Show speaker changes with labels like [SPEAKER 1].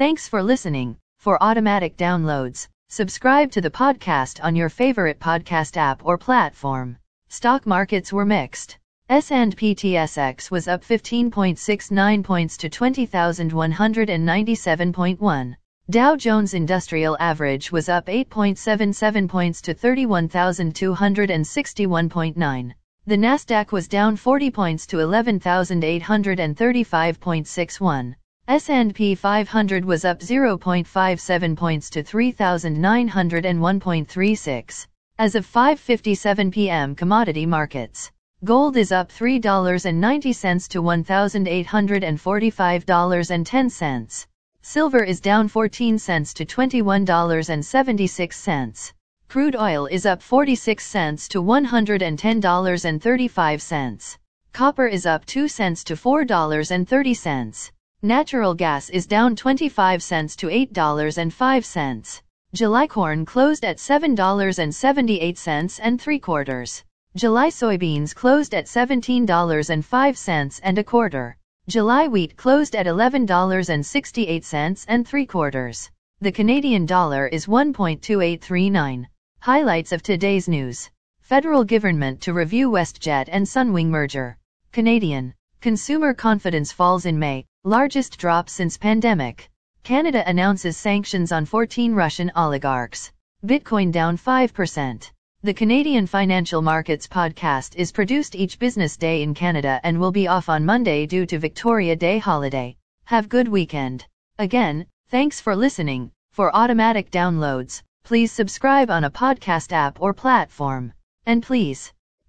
[SPEAKER 1] Thanks for listening. For automatic downloads, subscribe to the podcast on your favorite podcast app or platform. Stock markets were mixed. S&P TSX was up 15.69 points to 20,197.1. Dow Jones Industrial Average was up 8.77 points to 31,261.9. The Nasdaq was down 40 points to 11,835.61. S&P 500 was up 0.57 points to 3,901.36. As of 5:57 p.m. commodity markets. Gold is up $3.90 to $1,845.10. Silver is down 14 cents to $21.76. Crude oil is up 46 cents to $110.35. Copper is up 2 cents to $4.30. Natural gas is down 25 cents to $8.05. July corn closed at $7.78 and 3 quarters. July soybeans closed at $17.05 and a quarter. July wheat closed at $11.68 and 3 quarters. The Canadian dollar is 1.2839. Highlights of today's news. Federal government to review WestJet and Sunwing merger. Canadian. Consumer confidence falls in May, largest drop since pandemic. Canada announces sanctions on 14 Russian oligarchs. Bitcoin down 5%. The Canadian Financial Markets podcast is produced each business day in Canada and will be off on Monday due to Victoria Day holiday. Have good weekend. Again, thanks for listening. For automatic downloads, please subscribe on a podcast app or platform. And please